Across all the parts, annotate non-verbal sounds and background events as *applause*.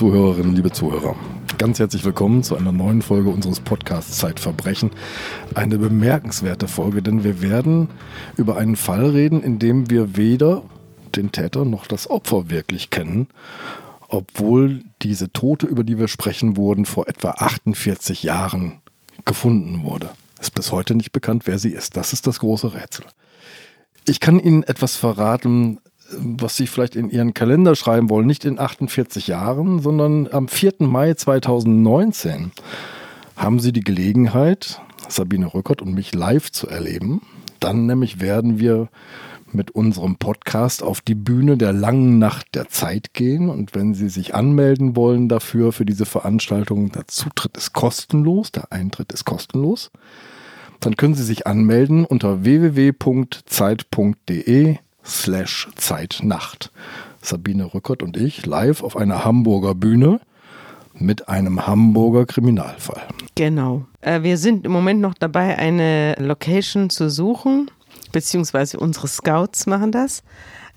Liebe Zuhörerinnen, liebe Zuhörer, ganz herzlich willkommen zu einer neuen Folge unseres Podcasts Zeitverbrechen. Eine bemerkenswerte Folge, denn wir werden über einen Fall reden, in dem wir weder den Täter noch das Opfer wirklich kennen, obwohl diese Tote, über die wir sprechen, wurden vor etwa 48 Jahren gefunden wurde. Es ist bis heute nicht bekannt, wer sie ist. Das ist das große Rätsel. Ich kann Ihnen etwas verraten, was Sie vielleicht in Ihren Kalender schreiben wollen, nicht in 48 Jahren, sondern am 4. Mai 2019 haben Sie die Gelegenheit, Sabine Rückert und mich live zu erleben. Dann nämlich werden wir mit unserem Podcast auf die Bühne der langen Nacht der Zeit gehen. Und wenn Sie sich anmelden wollen dafür, für diese Veranstaltung, der Zutritt ist kostenlos, der Eintritt ist kostenlos, dann können Sie sich anmelden unter www.zeit.de slash Zeitnacht. Sabine Rückert und ich live auf einer Hamburger Bühne mit einem Hamburger Kriminalfall. Genau. Äh, wir sind im Moment noch dabei, eine Location zu suchen, beziehungsweise unsere Scouts machen das,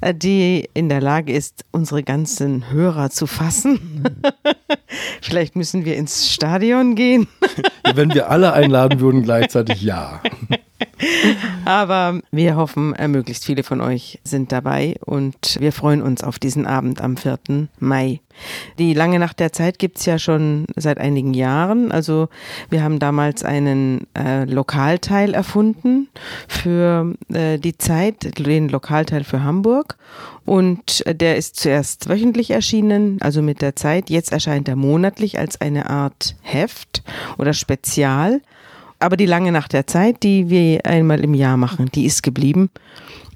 äh, die in der Lage ist, unsere ganzen Hörer zu fassen. *laughs* Vielleicht müssen wir ins Stadion gehen. wenn wir alle einladen würden, gleichzeitig ja. Aber wir hoffen, äh, möglichst viele von euch sind dabei und wir freuen uns auf diesen Abend am 4. Mai. Die lange Nacht der Zeit gibt es ja schon seit einigen Jahren. Also wir haben damals einen äh, Lokalteil erfunden für äh, die Zeit, den Lokalteil für Hamburg. Und äh, der ist zuerst wöchentlich erschienen, also mit der Zeit. Jetzt erscheint er monatlich als eine Art Heft oder Spezial. Aber die lange Nacht der Zeit, die wir einmal im Jahr machen, die ist geblieben.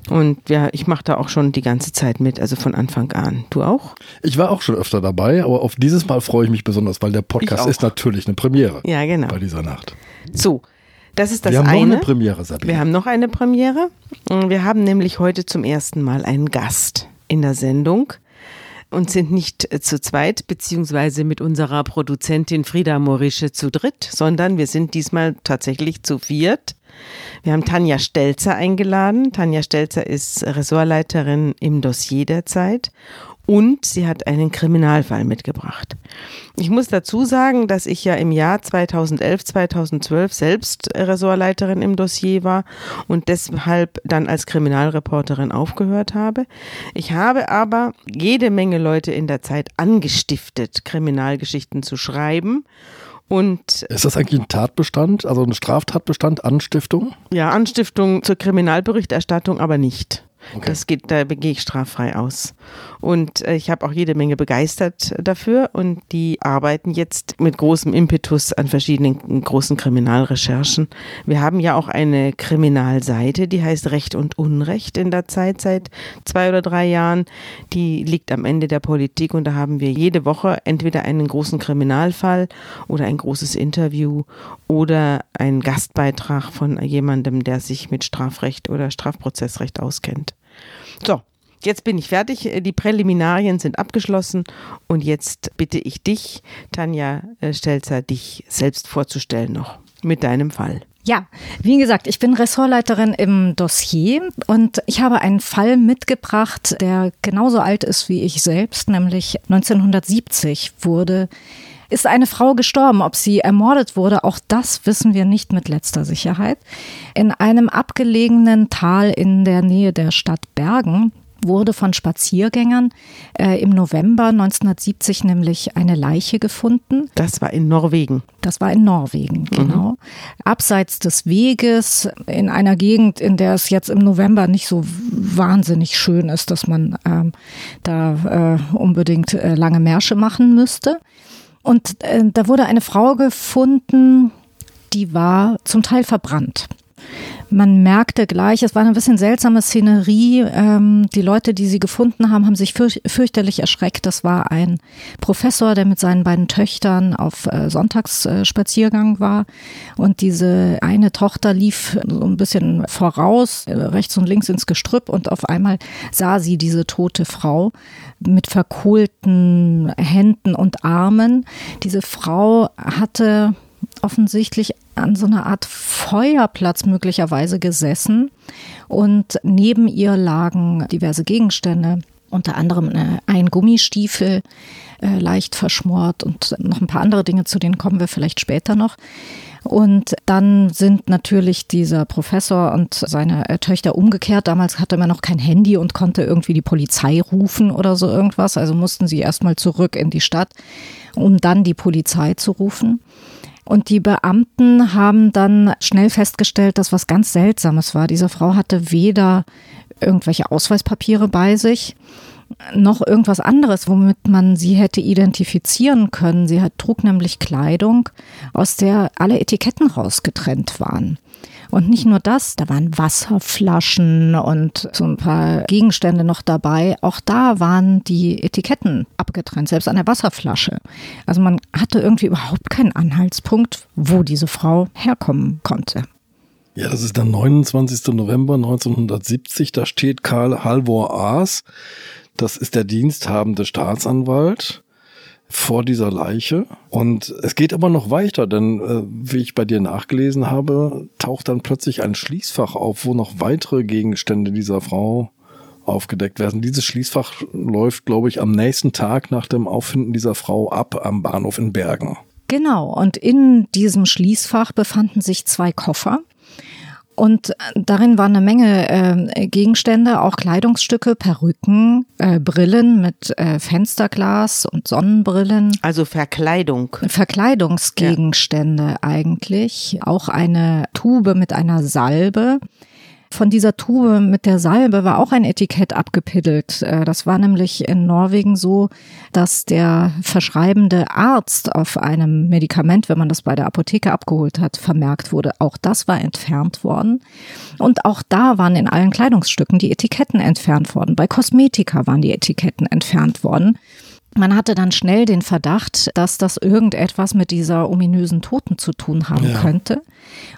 Und ja, ich mache da auch schon die ganze Zeit mit, also von Anfang an. Du auch? Ich war auch schon öfter dabei, aber auf dieses Mal freue ich mich besonders, weil der Podcast ist natürlich eine Premiere. Ja, genau. Bei dieser Nacht. So, das ist das wir haben eine. noch eine Premiere, Sabine. Wir haben noch eine Premiere. Wir haben nämlich heute zum ersten Mal einen Gast in der Sendung und sind nicht äh, zu zweit, beziehungsweise mit unserer Produzentin Frieda Morische zu dritt, sondern wir sind diesmal tatsächlich zu viert. Wir haben Tanja Stelzer eingeladen. Tanja Stelzer ist Ressortleiterin im Dossier der Zeit und sie hat einen Kriminalfall mitgebracht. Ich muss dazu sagen, dass ich ja im Jahr 2011, 2012 selbst Ressortleiterin im Dossier war und deshalb dann als Kriminalreporterin aufgehört habe. Ich habe aber jede Menge Leute in der Zeit angestiftet, Kriminalgeschichten zu schreiben. Und ist das eigentlich ein Tatbestand, also ein Straftatbestand, Anstiftung? Ja, Anstiftung zur Kriminalberichterstattung, aber nicht. Okay. Das geht, da gehe ich straffrei aus. Und äh, ich habe auch jede Menge begeistert dafür und die arbeiten jetzt mit großem Impetus an verschiedenen großen Kriminalrecherchen. Wir haben ja auch eine Kriminalseite, die heißt Recht und Unrecht in der Zeit seit zwei oder drei Jahren. Die liegt am Ende der Politik und da haben wir jede Woche entweder einen großen Kriminalfall oder ein großes Interview oder einen Gastbeitrag von jemandem, der sich mit Strafrecht oder Strafprozessrecht auskennt. So, Jetzt bin ich fertig. Die Präliminarien sind abgeschlossen und jetzt bitte ich dich, Tanja äh, Stelzer, dich selbst vorzustellen noch mit deinem Fall. Ja, wie gesagt, ich bin Ressortleiterin im Dossier und ich habe einen Fall mitgebracht, der genauso alt ist wie ich selbst, nämlich 1970 wurde ist eine Frau gestorben. Ob sie ermordet wurde, auch das wissen wir nicht mit letzter Sicherheit. In einem abgelegenen Tal in der Nähe der Stadt Bergen wurde von Spaziergängern äh, im November 1970 nämlich eine Leiche gefunden. Das war in Norwegen. Das war in Norwegen, mhm. genau. Mhm. Abseits des Weges, in einer Gegend, in der es jetzt im November nicht so wahnsinnig schön ist, dass man ähm, da äh, unbedingt äh, lange Märsche machen müsste. Und äh, da wurde eine Frau gefunden, die war zum Teil verbrannt. Man merkte gleich, es war eine bisschen seltsame Szenerie. Ähm, die Leute, die sie gefunden haben, haben sich fürch fürchterlich erschreckt. Das war ein Professor, der mit seinen beiden Töchtern auf äh, Sonntagsspaziergang äh, war. Und diese eine Tochter lief so ein bisschen voraus, äh, rechts und links ins Gestrüpp. Und auf einmal sah sie diese tote Frau mit verkohlten Händen und Armen. Diese Frau hatte offensichtlich an so einer Art Feuerplatz möglicherweise gesessen und neben ihr lagen diverse Gegenstände. unter anderem äh, ein Gummistiefel äh, leicht verschmort und noch ein paar andere Dinge, zu denen kommen wir vielleicht später noch. Und dann sind natürlich dieser Professor und seine äh, Töchter umgekehrt. Damals hatte man noch kein Handy und konnte irgendwie die Polizei rufen oder so irgendwas. Also mussten sie erstmal zurück in die Stadt, um dann die Polizei zu rufen. Und die Beamten haben dann schnell festgestellt, dass was ganz Seltsames war. Diese Frau hatte weder irgendwelche Ausweispapiere bei sich, noch irgendwas anderes, womit man sie hätte identifizieren können. Sie hat, trug nämlich Kleidung, aus der alle Etiketten rausgetrennt waren. Und nicht nur das, da waren Wasserflaschen und so ein paar Gegenstände noch dabei. Auch da waren die Etiketten abgetrennt, selbst an der Wasserflasche. Also man hatte irgendwie überhaupt keinen Anhaltspunkt, wo diese Frau herkommen konnte. Ja, das ist der 29. November 1970. Da steht Karl Halvor Aas, das ist der diensthabende Staatsanwalt vor dieser Leiche. Und es geht aber noch weiter, denn äh, wie ich bei dir nachgelesen habe, taucht dann plötzlich ein Schließfach auf, wo noch weitere Gegenstände dieser Frau aufgedeckt werden. Dieses Schließfach läuft, glaube ich, am nächsten Tag nach dem Auffinden dieser Frau ab am Bahnhof in Bergen. Genau, und in diesem Schließfach befanden sich zwei Koffer. Und darin waren eine Menge äh, Gegenstände, auch Kleidungsstücke, Perücken, äh, Brillen mit äh, Fensterglas und Sonnenbrillen. Also Verkleidung. Verkleidungsgegenstände ja. eigentlich. Auch eine Tube mit einer Salbe. Von dieser Tube mit der Salbe war auch ein Etikett abgepiddelt. Äh, das war nämlich in Norwegen so, dass der verschreibende Arzt auf einem Medikament, wenn man das bei der Apotheke abgeholt hat, vermerkt wurde. Auch das war entfernt worden. Und auch da waren in allen Kleidungsstücken die Etiketten entfernt worden. Bei Kosmetika waren die Etiketten entfernt worden. Man hatte dann schnell den Verdacht, dass das irgendetwas mit dieser ominösen Toten zu tun haben ja. könnte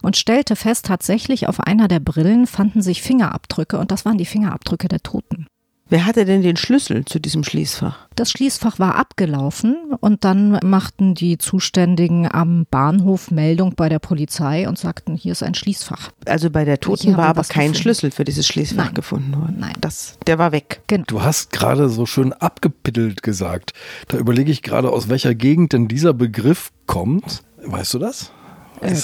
und stellte fest, tatsächlich auf einer der Brillen fanden sich Fingerabdrücke und das waren die Fingerabdrücke der Toten. Wer hatte denn den Schlüssel zu diesem Schließfach? Das Schließfach war abgelaufen und dann machten die Zuständigen am Bahnhof Meldung bei der Polizei und sagten, hier ist ein Schließfach. Also bei der Toten war aber kein gefunden. Schlüssel für dieses Schließfach Nein. gefunden worden. Nein. Das, der war weg. Genau. Du hast gerade so schön abgepiddelt gesagt. Da überlege ich gerade, aus welcher Gegend denn dieser Begriff kommt. Weißt du das? Äh,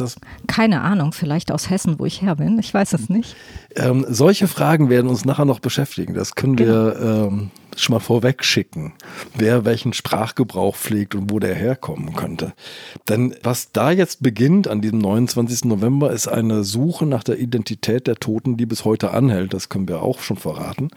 keine Ahnung, vielleicht aus Hessen, wo ich her bin. Ich weiß es nicht. Ähm, solche Fragen werden uns nachher noch beschäftigen. Das können genau. wir ähm, schon mal vorweg schicken, wer welchen Sprachgebrauch pflegt und wo der herkommen könnte. Denn was da jetzt beginnt an diesem 29. November ist eine Suche nach der Identität der Toten, die bis heute anhält. Das können wir auch schon verraten.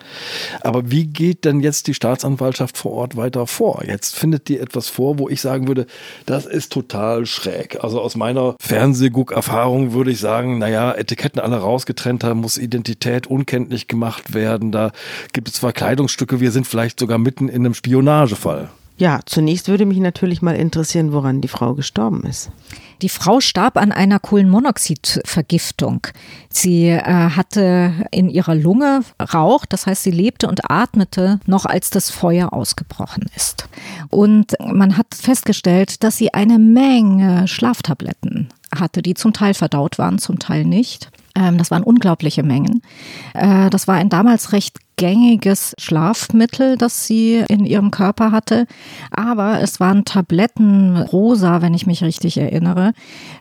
Aber wie geht denn jetzt die Staatsanwaltschaft vor Ort weiter vor? Jetzt findet die etwas vor, wo ich sagen würde, das ist total schräg. Also aus meiner Fernsehguck-Erfahrung würde ich sagen, naja, Etiketten alle rausgetrennt haben, muss Identität unkenntlich gemacht werden. Da gibt es zwar Kleidungsstücke, wir sind vielleicht sogar mitten in einem Spionagefall. Ja, zunächst würde mich natürlich mal interessieren, woran die Frau gestorben ist. Die Frau starb an einer Kohlenmonoxidvergiftung. Sie äh, hatte in ihrer Lunge Rauch, das heißt, sie lebte und atmete noch, als das Feuer ausgebrochen ist. Und man hat festgestellt, dass sie eine Menge Schlaftabletten hatte, die zum Teil verdaut waren, zum Teil nicht. Ähm, das waren unglaubliche Mengen. Äh, das war ein damals recht gängiges Schlafmittel, das sie in ihrem Körper hatte. Aber es waren Tabletten rosa, wenn ich mich richtig erinnere,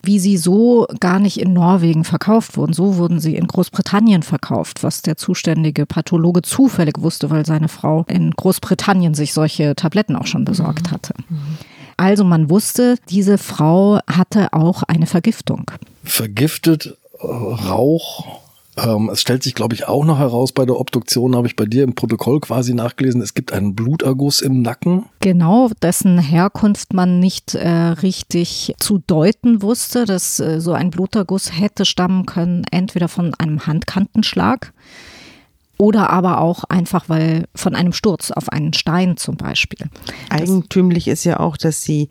wie sie so gar nicht in Norwegen verkauft wurden. So wurden sie in Großbritannien verkauft, was der zuständige Pathologe zufällig wusste, weil seine Frau in Großbritannien sich solche Tabletten auch schon besorgt mhm. Also man wusste, diese Frau hatte auch eine Vergiftung. Vergiftet Rauch. Ähm, es stellt sich, glaube ich, auch noch heraus bei der Obduktion, habe ich bei dir im Protokoll quasi nachgelesen, es gibt einen Bluterguss im Nacken. Genau, dessen Herkunft man nicht äh, richtig zu deuten wusste, dass äh, so ein Bluterguss hätte stammen können, entweder von einem Handkantenschlag oder aber auch einfach weil von einem Sturz auf einen Stein zum Beispiel. Eigentümlich ist ja auch, dass sie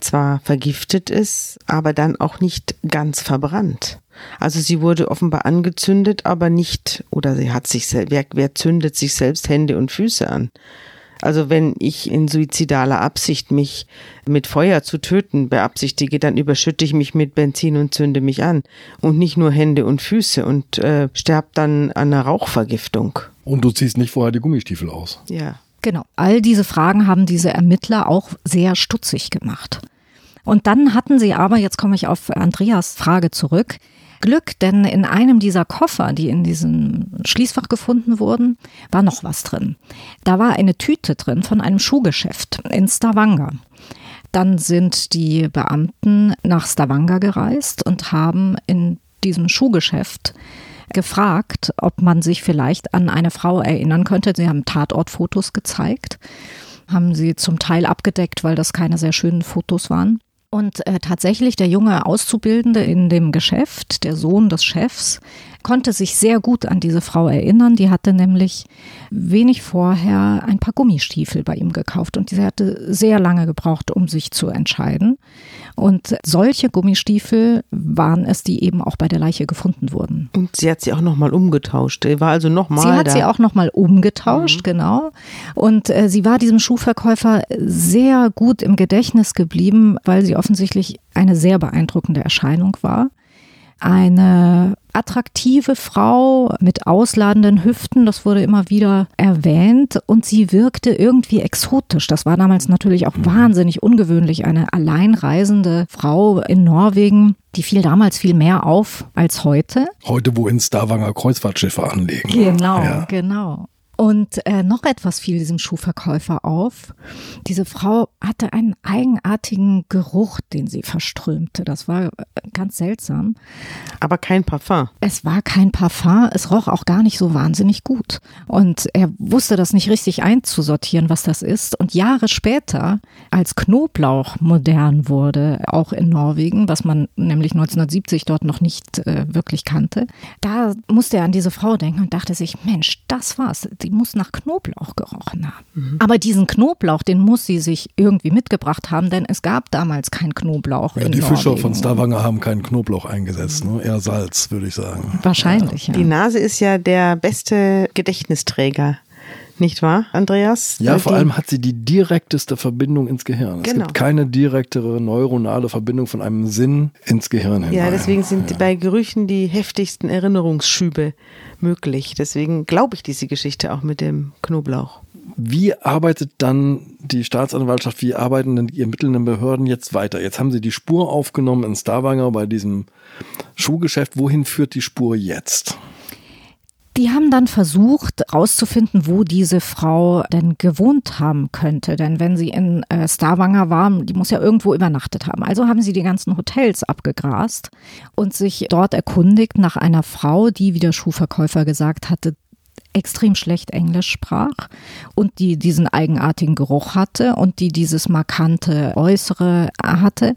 zwar vergiftet ist, aber dann auch nicht ganz verbrannt. Also sie wurde offenbar angezündet, aber nicht, oder sie hat sich wer, wer zündet sich selbst Hände und Füße an? Also wenn ich in suizidaler Absicht mich mit Feuer zu töten beabsichtige, dann überschütte ich mich mit Benzin und zünde mich an. Und nicht nur Hände und Füße und äh, sterb dann an einer Rauchvergiftung. Und du ziehst nicht vorher die Gummistiefel aus. Ja. Genau. All diese Fragen haben diese Ermittler auch sehr stutzig gemacht. Und dann hatten sie aber, jetzt komme ich auf Andreas Frage zurück, Glück, denn in einem dieser Koffer, die in diesem Schließfach gefunden wurden, war noch was drin. Da war eine Tüte drin von einem Schuhgeschäft in Stavanger. Dann sind die Beamten nach Stavanger gereist und haben in diesem Schuhgeschäft gefragt, ob man sich vielleicht an eine Frau erinnern könnte. Sie haben Tatortfotos gezeigt, haben sie zum Teil abgedeckt, weil das keine sehr schönen Fotos waren. Und äh, tatsächlich der junge Auszubildende in dem Geschäft, der Sohn des Chefs, konnte sich sehr gut an diese Frau erinnern. Die hatte nämlich wenig vorher ein paar Gummistiefel bei ihm gekauft und sie hatte sehr lange gebraucht, um sich zu entscheiden. Und solche Gummistiefel waren es, die eben auch bei der Leiche gefunden wurden. Und sie hat sie auch nochmal umgetauscht. Die war also nochmal. Sie hat da. sie auch nochmal umgetauscht, mhm. genau. Und äh, sie war diesem Schuhverkäufer sehr gut im Gedächtnis geblieben, weil sie offensichtlich eine sehr beeindruckende Erscheinung war eine attraktive Frau mit ausladenden Hüften, das wurde immer wieder erwähnt und sie wirkte irgendwie exotisch. Das war damals natürlich auch wahnsinnig ungewöhnlich, eine alleinreisende Frau in Norwegen. Die fiel damals viel mehr auf als heute. Heute, wo in Stavanger Kreuzfahrtschiffe anlegen. Genau, ja. genau. Und äh, noch etwas fiel diesem Schuhverkäufer auf. Diese Frau hatte einen eigenartigen Geruch, den sie verströmte. Das war äh, ganz seltsam. Aber kein Parfum. Es war kein Parfum. Es roch auch gar nicht so wahnsinnig gut. Und er wusste das nicht richtig einzusortieren, was das ist. Und Jahre später, als Knoblauch modern wurde, auch in Norwegen, was man nämlich 1970 dort noch nicht äh, wirklich kannte, da musste er an diese Frau denken und dachte sich, Mensch, das war's die muss nach Knoblauch gerochen haben. Mhm. Aber diesen Knoblauch, den muss sie sich irgendwie mitgebracht haben, denn es gab damals keinen Knoblauch. Ja, die Norwegen. Fischer von Stavanger haben keinen Knoblauch eingesetzt, ne? eher Salz, würde ich sagen. Wahrscheinlich, ja. ja. Die Nase ist ja der beste Gedächtnisträger nicht wahr, Andreas? Ja, vor allem hat sie die direkteste Verbindung ins Gehirn. Es genau. gibt keine direktere neuronale Verbindung von einem Sinn ins Gehirn hinein. Ja, deswegen sind ja. bei Gerüchen die heftigsten Erinnerungsschübe möglich. Deswegen glaube ich diese Geschichte auch mit dem Knoblauch. Wie arbeitet dann die Staatsanwaltschaft, wie arbeiten denn die ermittelnden Behörden jetzt weiter? Jetzt haben sie die Spur aufgenommen in Starwanger bei diesem Schuhgeschäft. Wohin führt die Spur jetzt? Die haben dann versucht herauszufinden, wo diese Frau denn gewohnt haben könnte. Denn wenn sie in äh, Starwanger war, die muss ja irgendwo übernachtet haben. Also haben sie die ganzen Hotels abgegrast und sich dort erkundigt nach einer Frau, die, wie der Schuhverkäufer gesagt hatte, extrem schlecht Englisch sprach und die diesen eigenartigen Geruch hatte und die dieses markante Äußere hatte.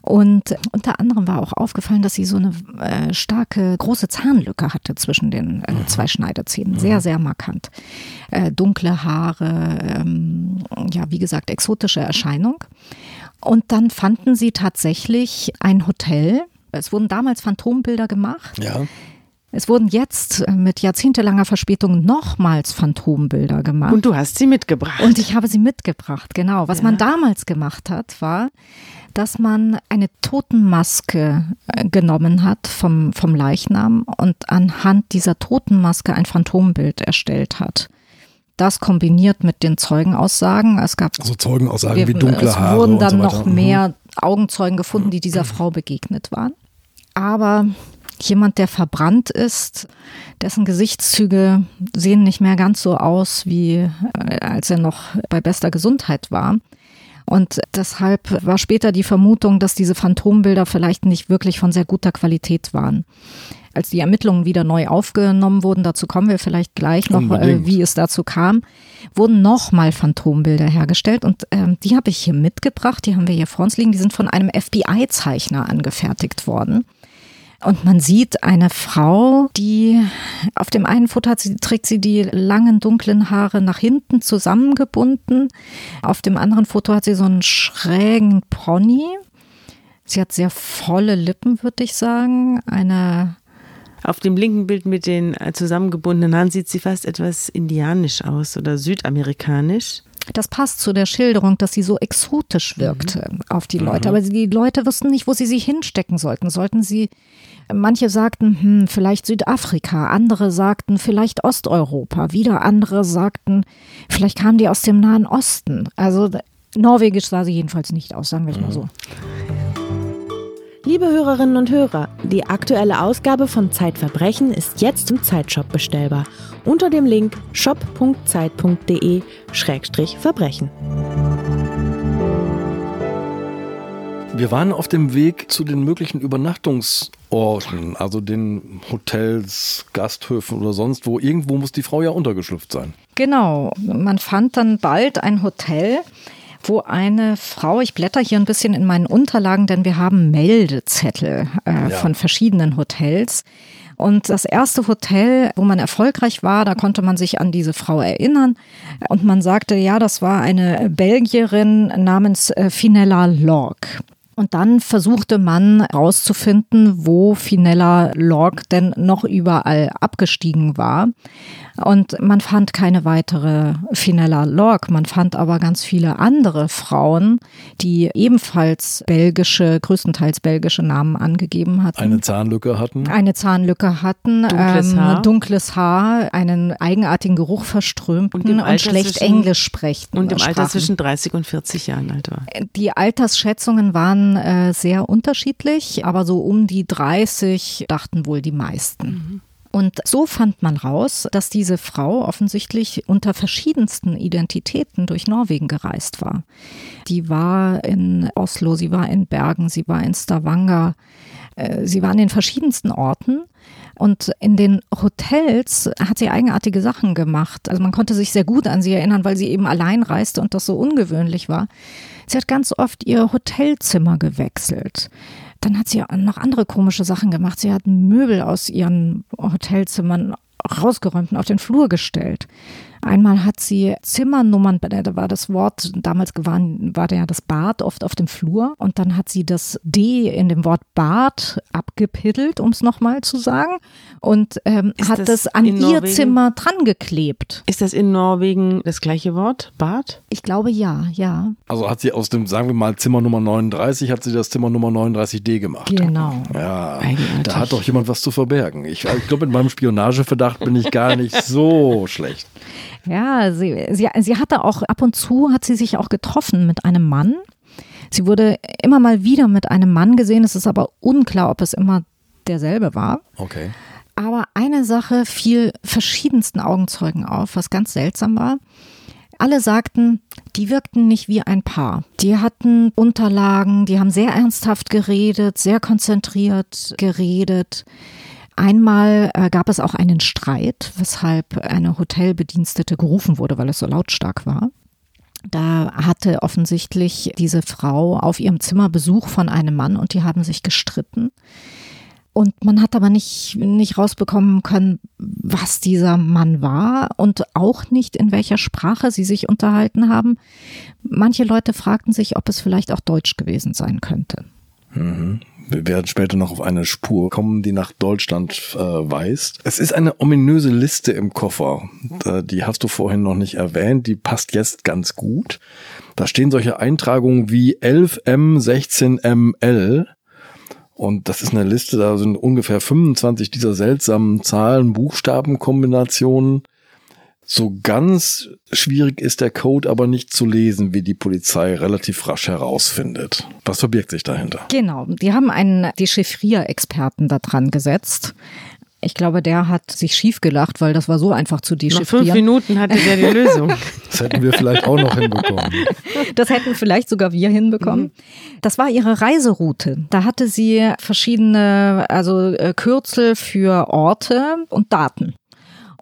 Und unter anderem war auch aufgefallen, dass sie so eine äh, starke, große Zahnlücke hatte zwischen den äh, zwei Schneidezähnen. Sehr, sehr markant. Äh, dunkle Haare, ähm, ja, wie gesagt, exotische Erscheinung. Und dann fanden sie tatsächlich ein Hotel. Es wurden damals Phantombilder gemacht. Ja. Es wurden jetzt äh, mit jahrzehntelanger Verspätung nochmals Phantombilder gemacht. Und du hast sie mitgebracht. Und ich habe sie mitgebracht, genau. Was ja. man damals gemacht hat, war, dass man eine Totenmaske äh, genommen hat vom, vom Leichnam und anhand dieser Totenmaske ein Phantombild erstellt hat. Das kombiniert mit den Zeugenaussagen. Es gab also Zeugenaussagen wir, wie dunkle Haare. Es wurden dann so noch mehr mhm. Augenzeugen gefunden, die dieser Frau begegnet waren. Aber jemand, der verbrannt ist, dessen Gesichtszüge sehen nicht mehr ganz so aus, wie äh, als er noch bei bester Gesundheit war. Und deshalb war später die Vermutung, dass diese Phantombilder vielleicht nicht wirklich von sehr guter Qualität waren. Als die Ermittlungen wieder neu aufgenommen wurden, dazu kommen wir vielleicht gleich noch, äh, wie es dazu kam, wurden nochmal Phantombilder hergestellt und ähm, die habe ich hier mitgebracht, die haben wir hier vor uns liegen, die sind von einem FBI-Zeichner angefertigt worden. Und man sieht eine Frau, die auf dem einen Foto hat sie, trägt sie die langen dunklen Haare nach hinten zusammengebunden. Auf dem anderen Foto hat sie so einen schrägen Pony. Sie hat sehr volle Lippen, würde ich sagen. Eine auf dem linken Bild mit den zusammengebundenen Haaren sieht sie fast etwas indianisch aus oder südamerikanisch. Das passt zu der Schilderung, dass sie so exotisch wirkte mhm. auf die Leute. Mhm. Aber die Leute wussten nicht, wo sie sich hinstecken sollten. Sollten sie, manche sagten, hm, vielleicht Südafrika, andere sagten vielleicht Osteuropa, wieder andere sagten, vielleicht kamen die aus dem Nahen Osten. Also norwegisch sah sie jedenfalls nicht aus, sagen wir es mal so. Liebe Hörerinnen und Hörer, die aktuelle Ausgabe von Zeitverbrechen ist jetzt im Zeitshop bestellbar unter dem Link shop.zeit.de-verbrechen. Wir waren auf dem Weg zu den möglichen Übernachtungsorten, also den Hotels, Gasthöfen oder sonst wo. Irgendwo muss die Frau ja untergeschlüpft sein. Genau. Man fand dann bald ein Hotel, wo eine Frau, ich blätter hier ein bisschen in meinen Unterlagen, denn wir haben Meldezettel äh, ja. von verschiedenen Hotels. Und das erste Hotel, wo man erfolgreich war, da konnte man sich an diese Frau erinnern. Und man sagte, ja, das war eine Belgierin namens äh, Finella Lorg. Und dann versuchte man herauszufinden, wo Finella Lorg denn noch überall abgestiegen war. Und man fand keine weitere Finella Lorg. Man fand aber ganz viele andere Frauen, die ebenfalls belgische, größtenteils belgische Namen angegeben hatten. Eine Zahnlücke hatten. Eine Zahnlücke hatten. Dunkles, ähm, Haar. dunkles Haar. einen eigenartigen Geruch verströmten und, und schlecht Englisch sprechen. Und im Alter zwischen 30 und 40 Jahren alt war. Die Altersschätzungen waren äh, sehr unterschiedlich, aber so um die 30 dachten wohl die meisten. Mhm. Und so fand man raus, dass diese Frau offensichtlich unter verschiedensten Identitäten durch Norwegen gereist war. Die war in Oslo, sie war in Bergen, sie war in Stavanger, äh, sie war an den verschiedensten Orten. Und in den Hotels hat sie eigenartige Sachen gemacht. Also man konnte sich sehr gut an sie erinnern, weil sie eben allein reiste und das so ungewöhnlich war. Sie hat ganz oft ihr Hotelzimmer gewechselt. Dann hat sie noch andere komische Sachen gemacht. Sie hat Möbel aus ihren Hotelzimmern rausgeräumt und auf den Flur gestellt. Einmal hat sie Zimmernummern, da war das Wort, damals war, war ja das Bad oft auf dem Flur und dann hat sie das D in dem Wort Bad abgepiddelt, um es nochmal zu sagen, und ähm, hat das, das an ihr Norwegen? Zimmer dran geklebt. Ist das in Norwegen das gleiche Wort, Bad? Ich glaube ja, ja. Also hat sie aus dem, sagen wir mal, Zimmer Nummer 39, hat sie das Zimmer Nummer 39D gemacht. Genau. Ja, Eigenartig. da hat doch jemand was zu verbergen. Ich, ich glaube, mit meinem Spionageverdacht bin ich gar nicht *laughs* so schlecht. Ja, sie, sie, sie hatte auch ab und zu, hat sie sich auch getroffen mit einem Mann. Sie wurde immer mal wieder mit einem Mann gesehen. Es ist aber unklar, ob es immer derselbe war. Okay. Aber eine Sache fiel verschiedensten Augenzeugen auf, was ganz seltsam war. Alle sagten, die wirkten nicht wie ein Paar. Die hatten Unterlagen, die haben sehr ernsthaft geredet, sehr konzentriert geredet. Einmal äh, gab es auch einen Streit, weshalb eine Hotelbedienstete gerufen wurde, weil es so lautstark war. Da hatte offensichtlich diese Frau auf ihrem Zimmer Besuch von einem Mann und die haben sich gestritten. Und man hat aber nicht, nicht rausbekommen können, was dieser Mann war und auch nicht, in welcher Sprache sie sich unterhalten haben. Manche Leute fragten sich, ob es vielleicht auch Deutsch gewesen sein könnte. Mhm. Wir werden später noch auf eine Spur kommen, die nach Deutschland äh, weist. Es ist eine ominöse Liste im Koffer. Die hast du vorhin noch nicht erwähnt. Die passt jetzt ganz gut. Da stehen solche Eintragungen wie 11M, 16ML. Und das ist eine Liste, da sind ungefähr 25 dieser seltsamen Zahlen, Buchstabenkombinationen. So ganz schwierig ist der Code aber nicht zu lesen, wie die Polizei relativ rasch herausfindet. Was verbirgt sich dahinter? Genau, die haben einen Dechiffrierexperten da dran gesetzt. Ich glaube, der hat sich schief gelacht, weil das war so einfach zu dechiffrieren. Nach fünf Minuten hatte der die Lösung. *laughs* Das hätten wir vielleicht auch noch hinbekommen. Das hätten vielleicht sogar wir hinbekommen. Mhm. Das war ihre Reiseroute. Da hatte sie verschiedene, also äh, Kürzel für Orte und Daten.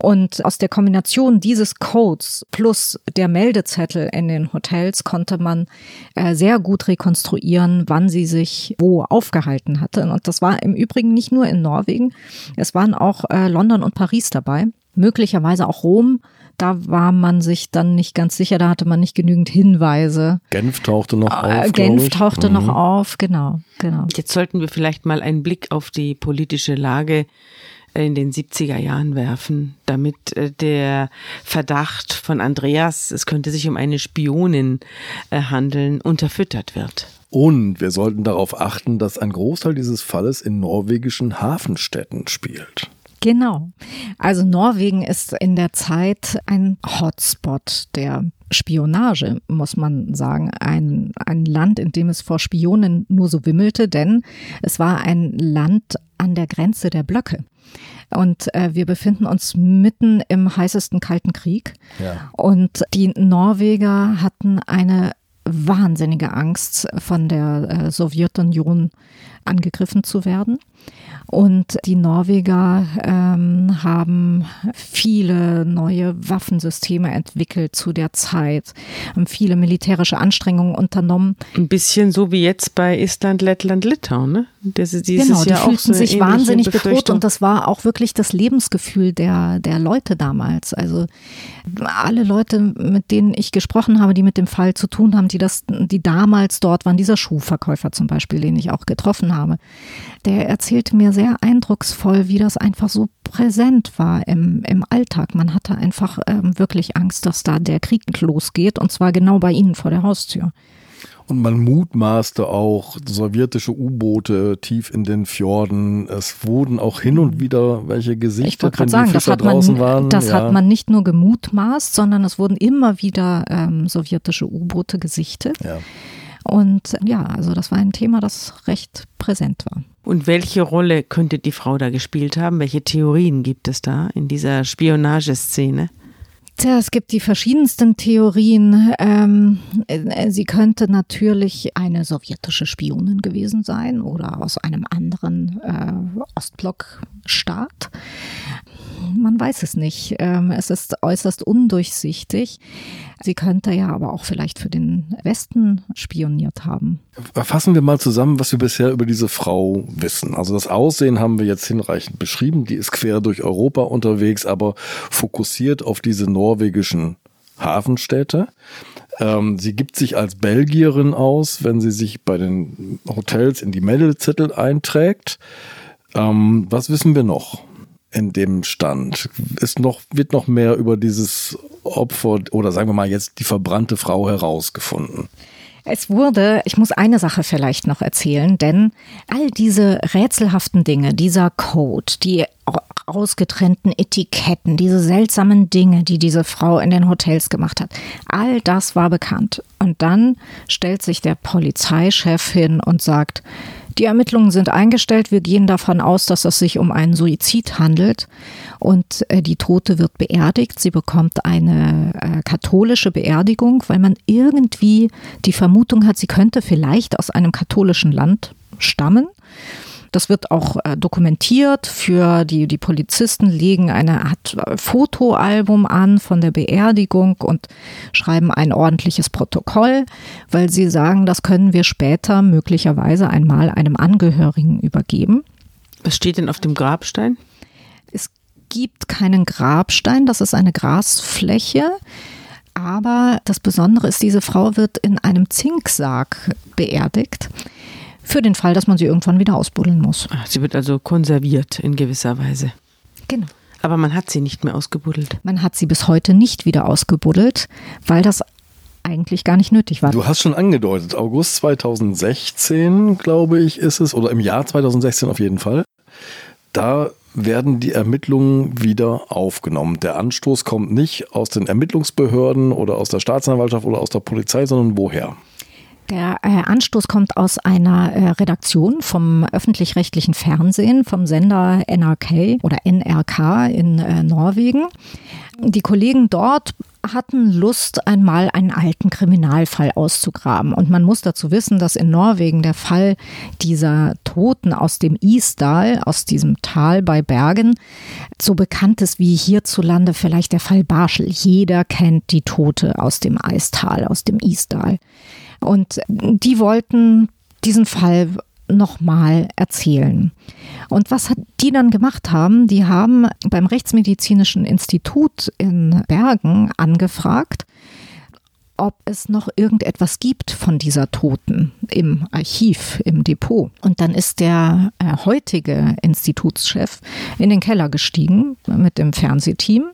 Und aus der Kombination dieses Codes plus der Meldezettel in den Hotels konnte man äh, sehr gut rekonstruieren, wann sie sich wo aufgehalten hatte. Und das war im Übrigen nicht nur in Norwegen, es waren auch äh, London und Paris dabei, möglicherweise auch Rom. Da war man sich dann nicht ganz sicher, da hatte man nicht genügend Hinweise. Genf tauchte noch äh, auf. Genf tauchte mhm. noch auf, genau, genau. Jetzt sollten wir vielleicht mal einen Blick auf die politische Lage in den 70er Jahren werfen, damit äh, der Verdacht von Andreas, es könnte sich um eine Spionin äh, handeln, unterfüttert wird. Und wir sollten darauf achten, dass ein Großteil dieses Falles in norwegischen Hafenstädten spielt. Genau. Also Norwegen ist in der Zeit ein Hotspot der Spionage, muss man sagen. Ein, ein Land, in dem es vor Spionen nur so wimmelte, denn es war ein Land an der Grenze der Blöcke. Und äh, wir befinden uns mitten im heißesten Kalten Krieg. Ja. Und die Norweger hatten eine wahnsinnige Angst, von der äh, Sowjetunion angegriffen zu werden. Und die Norweger ähm, haben viele neue Waffensysteme entwickelt zu der Zeit, haben viele militärische Anstrengungen unternommen. Ein bisschen so wie jetzt bei Island, Lettland, Litauen, ne? Das, genau, die ja fühlten so sich wahnsinnig bedroht und das war auch wirklich das Lebensgefühl der, der Leute damals. Also alle Leute, mit denen ich gesprochen habe, die mit dem Fall zu tun haben, die das, die damals dort waren, dieser Schuhverkäufer zum Beispiel, den ich auch getroffen habe, der erzählte mir sehr eindrucksvoll, wie das einfach so präsent war im, im Alltag. Man hatte einfach ähm, wirklich Angst, dass da der Krieg losgeht und zwar genau bei ihnen vor der Haustür. Und man mutmaßte auch sowjetische U-Boote tief in den Fjorden. Es wurden auch hin und wieder welche Gesichter, wenn sagen, die Fischer das draußen man, waren. Das ja. hat man nicht nur gemutmaßt, sondern es wurden immer wieder ähm, sowjetische U-Boote gesichtet. Ja. Und ja, also das war ein Thema, das recht präsent war. Und welche Rolle könnte die Frau da gespielt haben? Welche Theorien gibt es da in dieser Spionageszene? Tja, es gibt die verschiedensten Theorien. Ähm, äh, sie könnte natürlich eine sowjetische Spionin gewesen sein oder aus einem anderen äh, Ostblockstaat. Man weiß es nicht. Ähm, es ist äußerst undurchsichtig. Sie könnte ja aber auch vielleicht für den Westen spioniert haben. Fassen wir mal zusammen, was wir bisher über diese Frau wissen. Also das Aussehen haben wir jetzt hinreichend beschrieben. Die ist quer durch Europa unterwegs, aber fokussiert auf diese norwegischen Hafenstädte. Ähm, sie gibt sich als Belgierin aus, wenn sie sich bei den Hotels in die Meldezettel einträgt. Ähm, was wissen wir noch? in dem Stand? Ist noch, wird noch mehr über dieses Opfer oder sagen wir mal jetzt die verbrannte Frau herausgefunden? Es wurde, ich muss eine Sache vielleicht noch erzählen, denn all diese rätselhaften Dinge, dieser Code, die ausgetrennten Etiketten, diese seltsamen Dinge, die diese Frau in den Hotels gemacht hat, all das war bekannt. Und dann stellt sich der Polizeichef hin und sagt, die Ermittlungen sind eingestellt. Wir gehen davon aus, dass es sich um einen Suizid handelt. Und äh, die Tote wird beerdigt. Sie bekommt eine äh, katholische Beerdigung, weil man irgendwie die Vermutung hat, sie könnte vielleicht aus einem katholischen Land stammen. Das wird auch äh, dokumentiert für die, die Polizisten legen eine Art äh, Fotoalbum an von der Beerdigung und schreiben ein ordentliches Protokoll, weil sie sagen, das können wir später möglicherweise einmal einem Angehörigen übergeben. Was steht denn auf dem Grabstein? Es gibt keinen Grabstein, das ist eine Grasfläche. Aber das Besondere ist, diese Frau wird in einem Zinksarg beerdigt für den Fall, dass man sie irgendwann wieder ausbuddeln muss. Ah, sie wird also konserviert in gewisser Weise. Genau. Aber man hat sie nicht mehr ausgebuddelt. Man hat sie bis heute nicht wieder ausgebuddelt, weil das eigentlich gar nicht nötig war. Du hast schon angedeutet, August 2016, glaube ich, ist es, oder im Jahr 2016 auf jeden Fall. Da werden die Ermittlungen wieder aufgenommen. Der Anstoß kommt nicht aus den Ermittlungsbehörden oder aus der Staatsanwaltschaft oder aus der Polizei, sondern woher? Der äh, Anstoß kommt aus einer äh, Redaktion vom öffentlich-rechtlichen Fernsehen, vom Sender NRK oder NRK in äh, Norwegen. Die Kollegen dort hatten Lust, einmal einen alten Kriminalfall auszugraben. Und man muss dazu wissen, dass in Norwegen der Fall dieser Toten aus dem Isdal, aus diesem Tal bei Bergen, so bekannt ist wie hierzulande vielleicht der Fall Barschel. Jeder kennt die Tote aus dem Eistal, aus dem Isdal. Und die wollten diesen Fall nochmal erzählen. Und was die dann gemacht haben, die haben beim Rechtsmedizinischen Institut in Bergen angefragt, ob es noch irgendetwas gibt von dieser Toten im Archiv, im Depot. Und dann ist der äh, heutige Institutschef in den Keller gestiegen mit dem Fernsehteam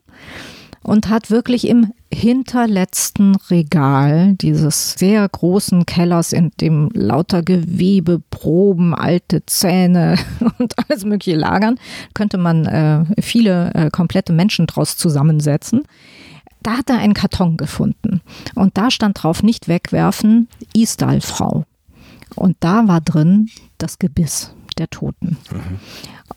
und hat wirklich im hinterletzten Regal dieses sehr großen Kellers, in dem lauter Gewebe, Proben, alte Zähne *laughs* und alles mögliche lagern, könnte man äh, viele äh, komplette Menschen draus zusammensetzen. Da hat er einen Karton gefunden und da stand drauf nicht wegwerfen, Isdal-Frau. Und da war drin das Gebiss der Toten. Mhm.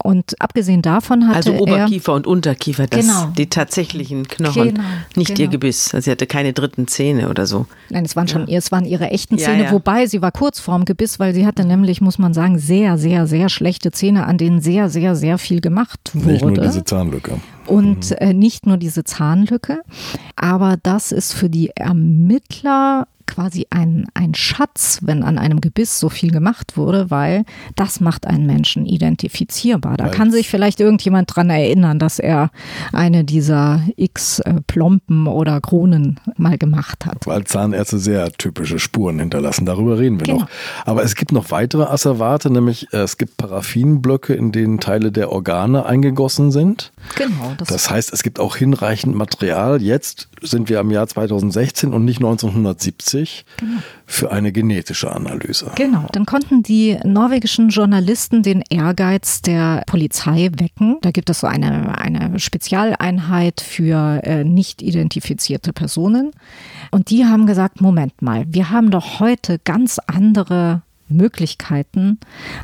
Und abgesehen davon hatte also Oberkiefer er, und Unterkiefer, das genau, die tatsächlichen Knochen, genau, nicht genau. ihr Gebiss. Also sie hatte keine dritten Zähne oder so. Nein, es waren schon, ja. es waren ihre echten Zähne, ja, ja. wobei sie war kurz vorm Gebiss, weil sie hatte nämlich, muss man sagen, sehr, sehr, sehr schlechte Zähne, an denen sehr, sehr, sehr viel gemacht wurde. Nicht nur diese Zahnlücke. Und mhm. äh, nicht nur diese Zahnlücke, aber das ist für die Ermittler quasi ein, ein Schatz, wenn an einem Gebiss so viel gemacht wurde, weil das macht einen Menschen identifizierbar. Da kann sich vielleicht irgendjemand dran erinnern, dass er eine dieser x äh, Plomben oder Kronen mal gemacht hat. Weil Zahnärzte sehr typische Spuren hinterlassen. Darüber reden wir genau. noch. Aber es gibt noch weitere Asservate, nämlich äh, es gibt Paraffinblöcke, in denen Teile der Organe eingegossen sind. Genau. Das, das heißt, es gibt auch hinreichend Material. Jetzt sind wir am Jahr 2016 und nicht 1970 1990 genau. für eine genetische Analyse. Genau. Dann konnten die norwegischen Journalisten den Ehrgeiz der Polizei wecken. Da gibt es so eine, eine Spezialeinheit für äh, nicht identifizierte Personen. Und die haben gesagt, Moment mal, wir haben doch heute ganz andere Möglichkeiten,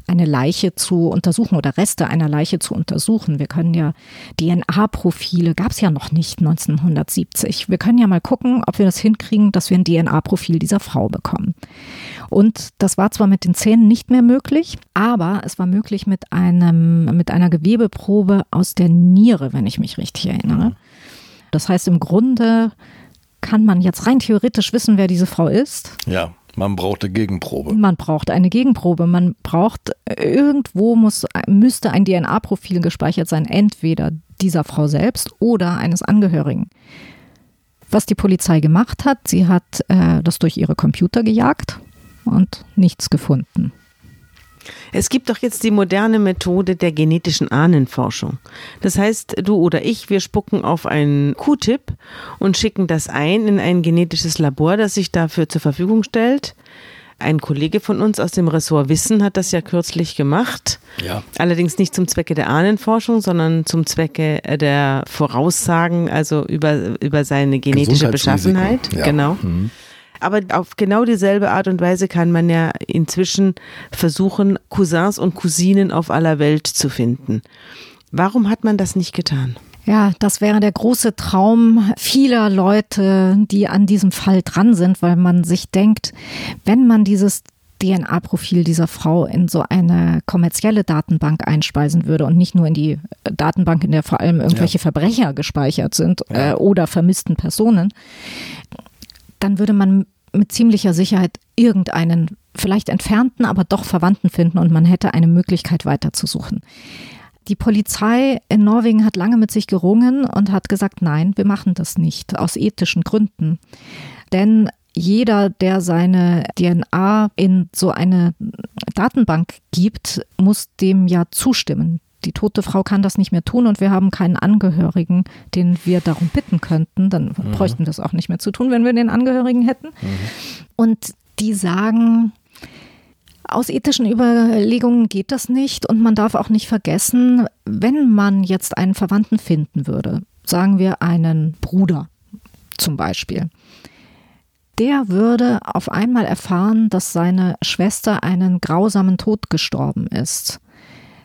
eine Leiche zu untersuchen oder Reste einer Leiche zu untersuchen. Wir können ja DNA-Profile, gab es ja noch nicht 1970. Wir können ja mal gucken, ob wir das hinkriegen, dass wir ein DNA-Profil dieser Frau bekommen. Und das war zwar mit den Zähnen nicht mehr möglich, aber es war möglich mit einem, mit einer Gewebeprobe aus der Niere, wenn ich mich richtig erinnere. Das heißt, im Grunde kann man jetzt rein theoretisch wissen, wer diese Frau ist. Ja. Man braucht eine Gegenprobe. Man braucht eine Gegenprobe. Man braucht, irgendwo muss, müsste ein DNA-Profil gespeichert sein, entweder dieser Frau selbst oder eines Angehörigen. Was die Polizei gemacht hat, sie hat äh, das durch ihre Computer gejagt und nichts gefunden. Es gibt doch jetzt die moderne Methode der genetischen Ahnenforschung. Das heißt, du oder ich, wir spucken auf einen Q-Tip und schicken das ein in ein genetisches Labor, das sich dafür zur Verfügung stellt. Ein Kollege von uns aus dem Ressort Wissen hat das ja kürzlich gemacht. Ja. Allerdings nicht zum Zwecke der Ahnenforschung, sondern zum Zwecke der Voraussagen, also über, über seine genetische Beschaffenheit. Ja. Genau. Mhm. Aber auf genau dieselbe Art und Weise kann man ja inzwischen versuchen, Cousins und Cousinen auf aller Welt zu finden. Warum hat man das nicht getan? Ja, das wäre der große Traum vieler Leute, die an diesem Fall dran sind, weil man sich denkt, wenn man dieses DNA-Profil dieser Frau in so eine kommerzielle Datenbank einspeisen würde und nicht nur in die Datenbank, in der vor allem irgendwelche ja. Verbrecher gespeichert sind ja. äh, oder vermissten Personen, dann würde man mit ziemlicher Sicherheit irgendeinen vielleicht entfernten, aber doch Verwandten finden und man hätte eine Möglichkeit weiterzusuchen. Die Polizei in Norwegen hat lange mit sich gerungen und hat gesagt, nein, wir machen das nicht, aus ethischen Gründen. Denn jeder, der seine DNA in so eine Datenbank gibt, muss dem ja zustimmen die tote Frau kann das nicht mehr tun und wir haben keinen Angehörigen, den wir darum bitten könnten, dann mhm. bräuchten wir das auch nicht mehr zu tun, wenn wir den Angehörigen hätten. Mhm. Und die sagen, aus ethischen Überlegungen geht das nicht und man darf auch nicht vergessen, wenn man jetzt einen Verwandten finden würde, sagen wir einen Bruder zum Beispiel, der würde auf einmal erfahren, dass seine Schwester einen grausamen Tod gestorben ist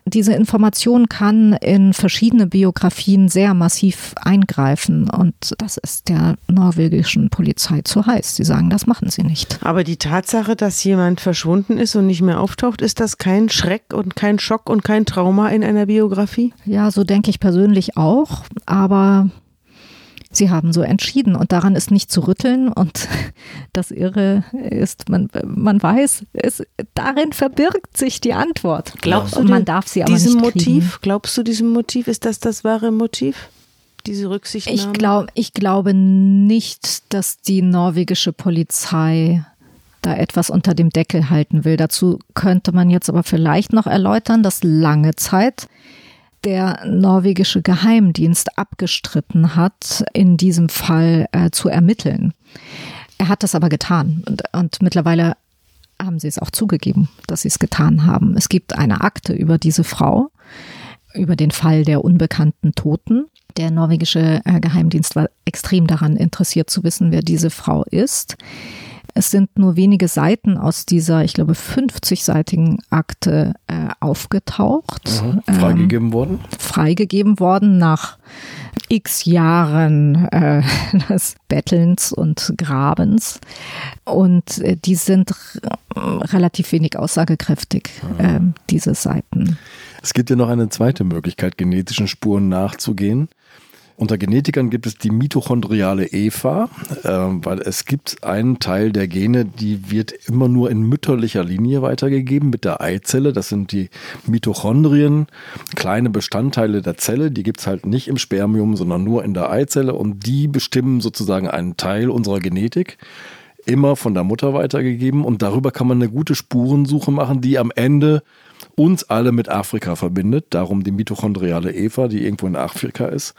diese Information kann in verschiedene Biografien sehr massiv eingreifen und das ist der norwegischen Polizei zu heiß. Sie sagen, das machen sie nicht. Aber die Tatsache, dass jemand verschwunden ist und nicht mehr auftaucht, ist das kein Schreck und kein Schock und kein Trauma in einer Biografie? Ja, so denke ich persönlich auch, aber Sie haben so entschieden und daran ist nicht zu rütteln und *laughs* das Irre ist, man, man weiß, es, darin verbirgt sich die Antwort. Glaubst du, man darf sie aber diesem nicht Motiv? Glaubst du diesem Motiv? Ist das das wahre Motiv? diese Rücksichtnahme? Ich, glaub, ich glaube nicht, dass die norwegische Polizei da etwas unter dem Deckel halten will. Dazu könnte man jetzt aber vielleicht noch erläutern, dass lange Zeit der norwegische Geheimdienst abgestritten hat, in diesem Fall äh, zu ermitteln. Er hat das aber getan und, und mittlerweile haben sie es auch zugegeben, dass sie es getan haben. Es gibt eine Akte über diese Frau, über den Fall der unbekannten Toten. Der norwegische äh, Geheimdienst war extrem daran interessiert zu wissen, wer diese Frau ist. Es sind nur wenige Seiten aus dieser, ich glaube, 50-seitigen Akte äh, aufgetaucht. Mhm. Freigegeben ähm, worden? Freigegeben worden nach x Jahren äh, *laughs* des Bettelns und Grabens. Und äh, die sind relativ wenig aussagekräftig, äh, diese Seiten. Es gibt ja noch eine zweite Möglichkeit, genetischen Spuren nachzugehen. Unter Genetikern gibt es die mitochondriale Eva, äh, weil es gibt einen Teil der Gene, die wird immer nur in mütterlicher Linie weitergegeben mit der Eizelle. Das sind die Mitochondrien, kleine Bestandteile der Zelle. Die gibt es halt nicht im Spermium, sondern nur in der Eizelle und die bestimmen sozusagen einen Teil unserer Genetik immer von der Mutter weitergegeben und darüber kann man eine gute Spurensuche machen, die am Ende uns alle mit Afrika verbindet. Darum die mitochondriale Eva, die irgendwo in Afrika ist.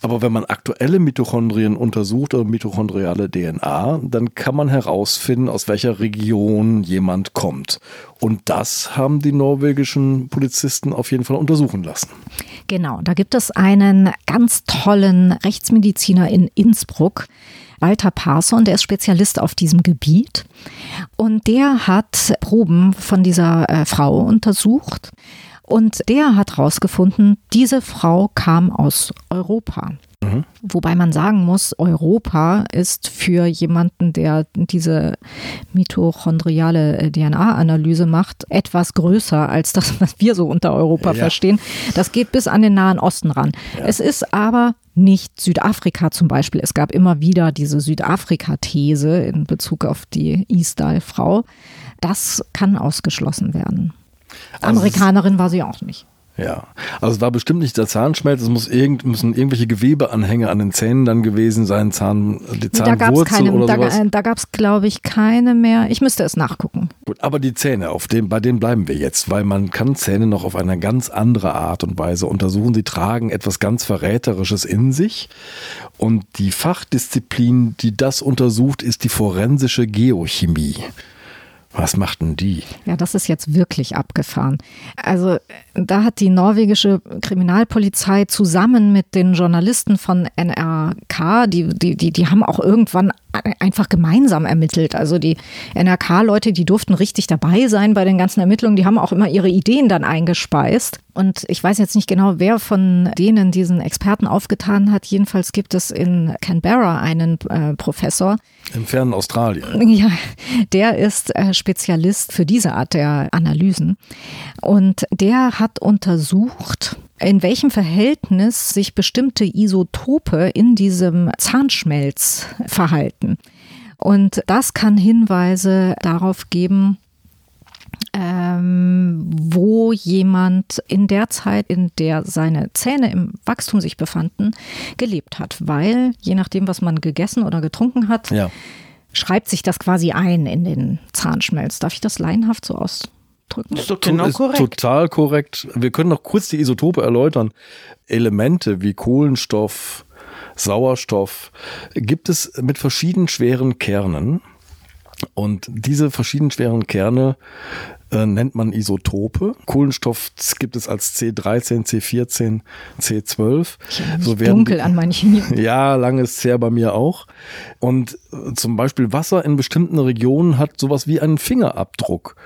Aber wenn man aktuelle Mitochondrien untersucht oder mitochondriale DNA, dann kann man herausfinden, aus welcher Region jemand kommt. Und das haben die norwegischen Polizisten auf jeden Fall untersuchen lassen. Genau, da gibt es einen ganz tollen Rechtsmediziner in Innsbruck, Walter Parson, der ist Spezialist auf diesem Gebiet. Und der hat Proben von dieser äh, Frau untersucht. Und der hat herausgefunden, diese Frau kam aus Europa. Mhm. Wobei man sagen muss, Europa ist für jemanden, der diese mitochondriale äh, DNA-Analyse macht, etwas größer als das, was wir so unter Europa ja. verstehen. Das geht bis an den Nahen Osten ran. Ja. Es ist aber nicht Südafrika zum Beispiel. Es gab immer wieder diese Südafrika-These in Bezug auf die Isdal-Frau. Das kann ausgeschlossen werden. Also Amerikanerin war sie auch nicht. Ja, also es war bestimmt nicht der Zahnschmelz, es muss irgend, müssen irgendwelche Gewebeanhänge an den Zähnen dann gewesen sein, Zahn, die Zahnwurzel da oder da, sowas. Da gab es, glaube ich, keine mehr. Ich müsste es nachgucken. Gut, aber die Zähne, auf dem, bei denen bleiben wir jetzt, weil man kann Zähne noch auf eine ganz andere Art und Weise untersuchen. Sie tragen etwas ganz Verräterisches in sich und die Fachdisziplin, die das untersucht, ist die forensische Geochemie. Was machten die? Ja, das ist jetzt wirklich abgefahren. Also da hat die norwegische Kriminalpolizei zusammen mit den Journalisten von NRK, die, die, die, die haben auch irgendwann einfach gemeinsam ermittelt. Also die NRK-Leute, die durften richtig dabei sein bei den ganzen Ermittlungen, die haben auch immer ihre Ideen dann eingespeist. Und ich weiß jetzt nicht genau, wer von denen diesen Experten aufgetan hat. Jedenfalls gibt es in Canberra einen äh, Professor. Im fernen Australien. Ja, der ist äh, Spezialist für diese Art der Analysen. Und der hat untersucht, in welchem Verhältnis sich bestimmte Isotope in diesem Zahnschmelz verhalten. Und das kann Hinweise darauf geben, ähm, wo jemand in der Zeit, in der seine Zähne im Wachstum sich befanden, gelebt hat. Weil je nachdem, was man gegessen oder getrunken hat, ja. Schreibt sich das quasi ein in den Zahnschmelz. Darf ich das laienhaft so ausdrücken? Das ist doch genau korrekt. Total korrekt. Wir können noch kurz die Isotope erläutern. Elemente wie Kohlenstoff, Sauerstoff gibt es mit verschiedenen schweren Kernen. Und diese verschiedenen schweren Kerne äh, nennt man Isotope. Kohlenstoff gibt es als C13, C14, C12. So werden dunkel an manchen. *laughs* Ja, lange ist her bei mir auch. Und äh, zum Beispiel Wasser in bestimmten Regionen hat sowas wie einen Fingerabdruck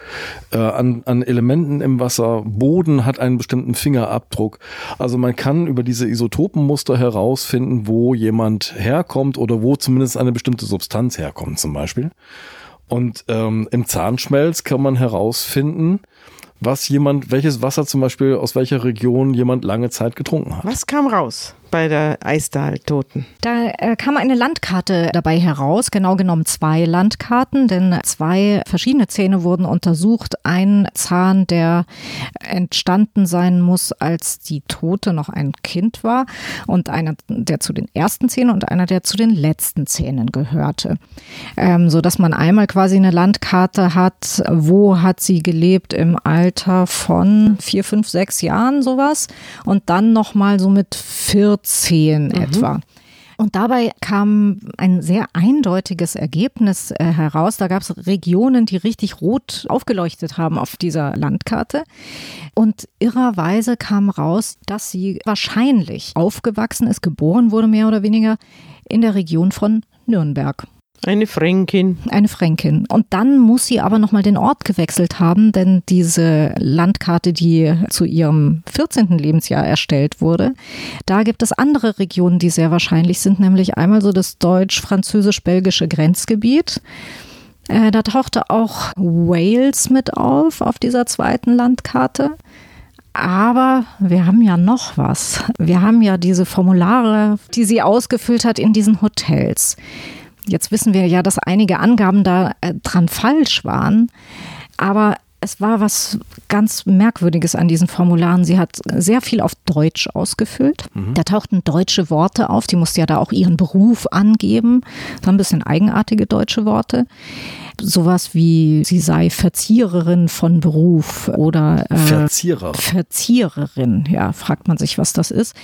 äh, an, an Elementen im Wasser. Boden hat einen bestimmten Fingerabdruck. Also man kann über diese Isotopenmuster herausfinden, wo jemand herkommt oder wo zumindest eine bestimmte Substanz herkommt zum Beispiel. Und ähm, im Zahnschmelz kann man herausfinden, was jemand, welches Wasser zum Beispiel aus welcher Region jemand lange Zeit getrunken hat. Was kam raus? Bei der Eistal-Toten? Da äh, kam eine Landkarte dabei heraus, genau genommen zwei Landkarten, denn zwei verschiedene Zähne wurden untersucht. Ein Zahn, der entstanden sein muss, als die Tote noch ein Kind war und einer, der zu den ersten Zähnen und einer, der zu den letzten Zähnen gehörte. Ähm, so dass man einmal quasi eine Landkarte hat, wo hat sie gelebt im Alter von vier, fünf, sechs Jahren sowas und dann nochmal so mit 14 mhm. etwa. Und dabei kam ein sehr eindeutiges Ergebnis äh, heraus. Da gab es Regionen, die richtig rot aufgeleuchtet haben auf dieser Landkarte. Und irrerweise kam raus, dass sie wahrscheinlich aufgewachsen ist, geboren wurde mehr oder weniger in der Region von Nürnberg. Eine Fränkin. Eine Fränkin. Und dann muss sie aber nochmal den Ort gewechselt haben, denn diese Landkarte, die zu ihrem 14. Lebensjahr erstellt wurde, da gibt es andere Regionen, die sehr wahrscheinlich sind, nämlich einmal so das deutsch-französisch-belgische Grenzgebiet. Äh, da tauchte auch Wales mit auf, auf dieser zweiten Landkarte. Aber wir haben ja noch was. Wir haben ja diese Formulare, die sie ausgefüllt hat in diesen Hotels. Jetzt wissen wir ja, dass einige Angaben da äh, dran falsch waren. Aber es war was ganz Merkwürdiges an diesen Formularen. Sie hat sehr viel auf Deutsch ausgefüllt. Mhm. Da tauchten deutsche Worte auf. Die musste ja da auch ihren Beruf angeben. Das waren ein bisschen eigenartige deutsche Worte. Sowas wie, sie sei Verziererin von Beruf oder äh, Verzierer. Verziererin, ja, fragt man sich, was das ist.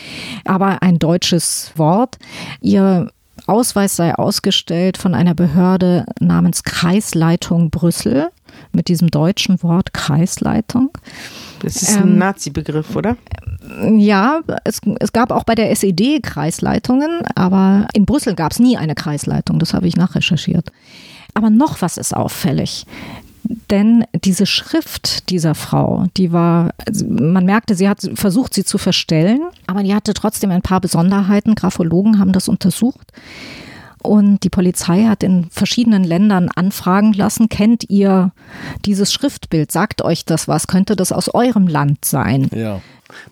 Aber ein deutsches Wort. Ihr Ausweis sei ausgestellt von einer Behörde namens Kreisleitung Brüssel mit diesem deutschen Wort Kreisleitung. Das ist ein ähm, Nazi-Begriff, oder? Ja, es, es gab auch bei der SED Kreisleitungen, aber in Brüssel gab es nie eine Kreisleitung, das habe ich nachrecherchiert. Aber noch was ist auffällig. Denn diese Schrift dieser Frau, die war, also man merkte, sie hat versucht, sie zu verstellen, aber die hatte trotzdem ein paar Besonderheiten. Graphologen haben das untersucht. Und die Polizei hat in verschiedenen Ländern anfragen lassen, kennt ihr dieses Schriftbild? Sagt euch das was? Könnte das aus eurem Land sein? Ja.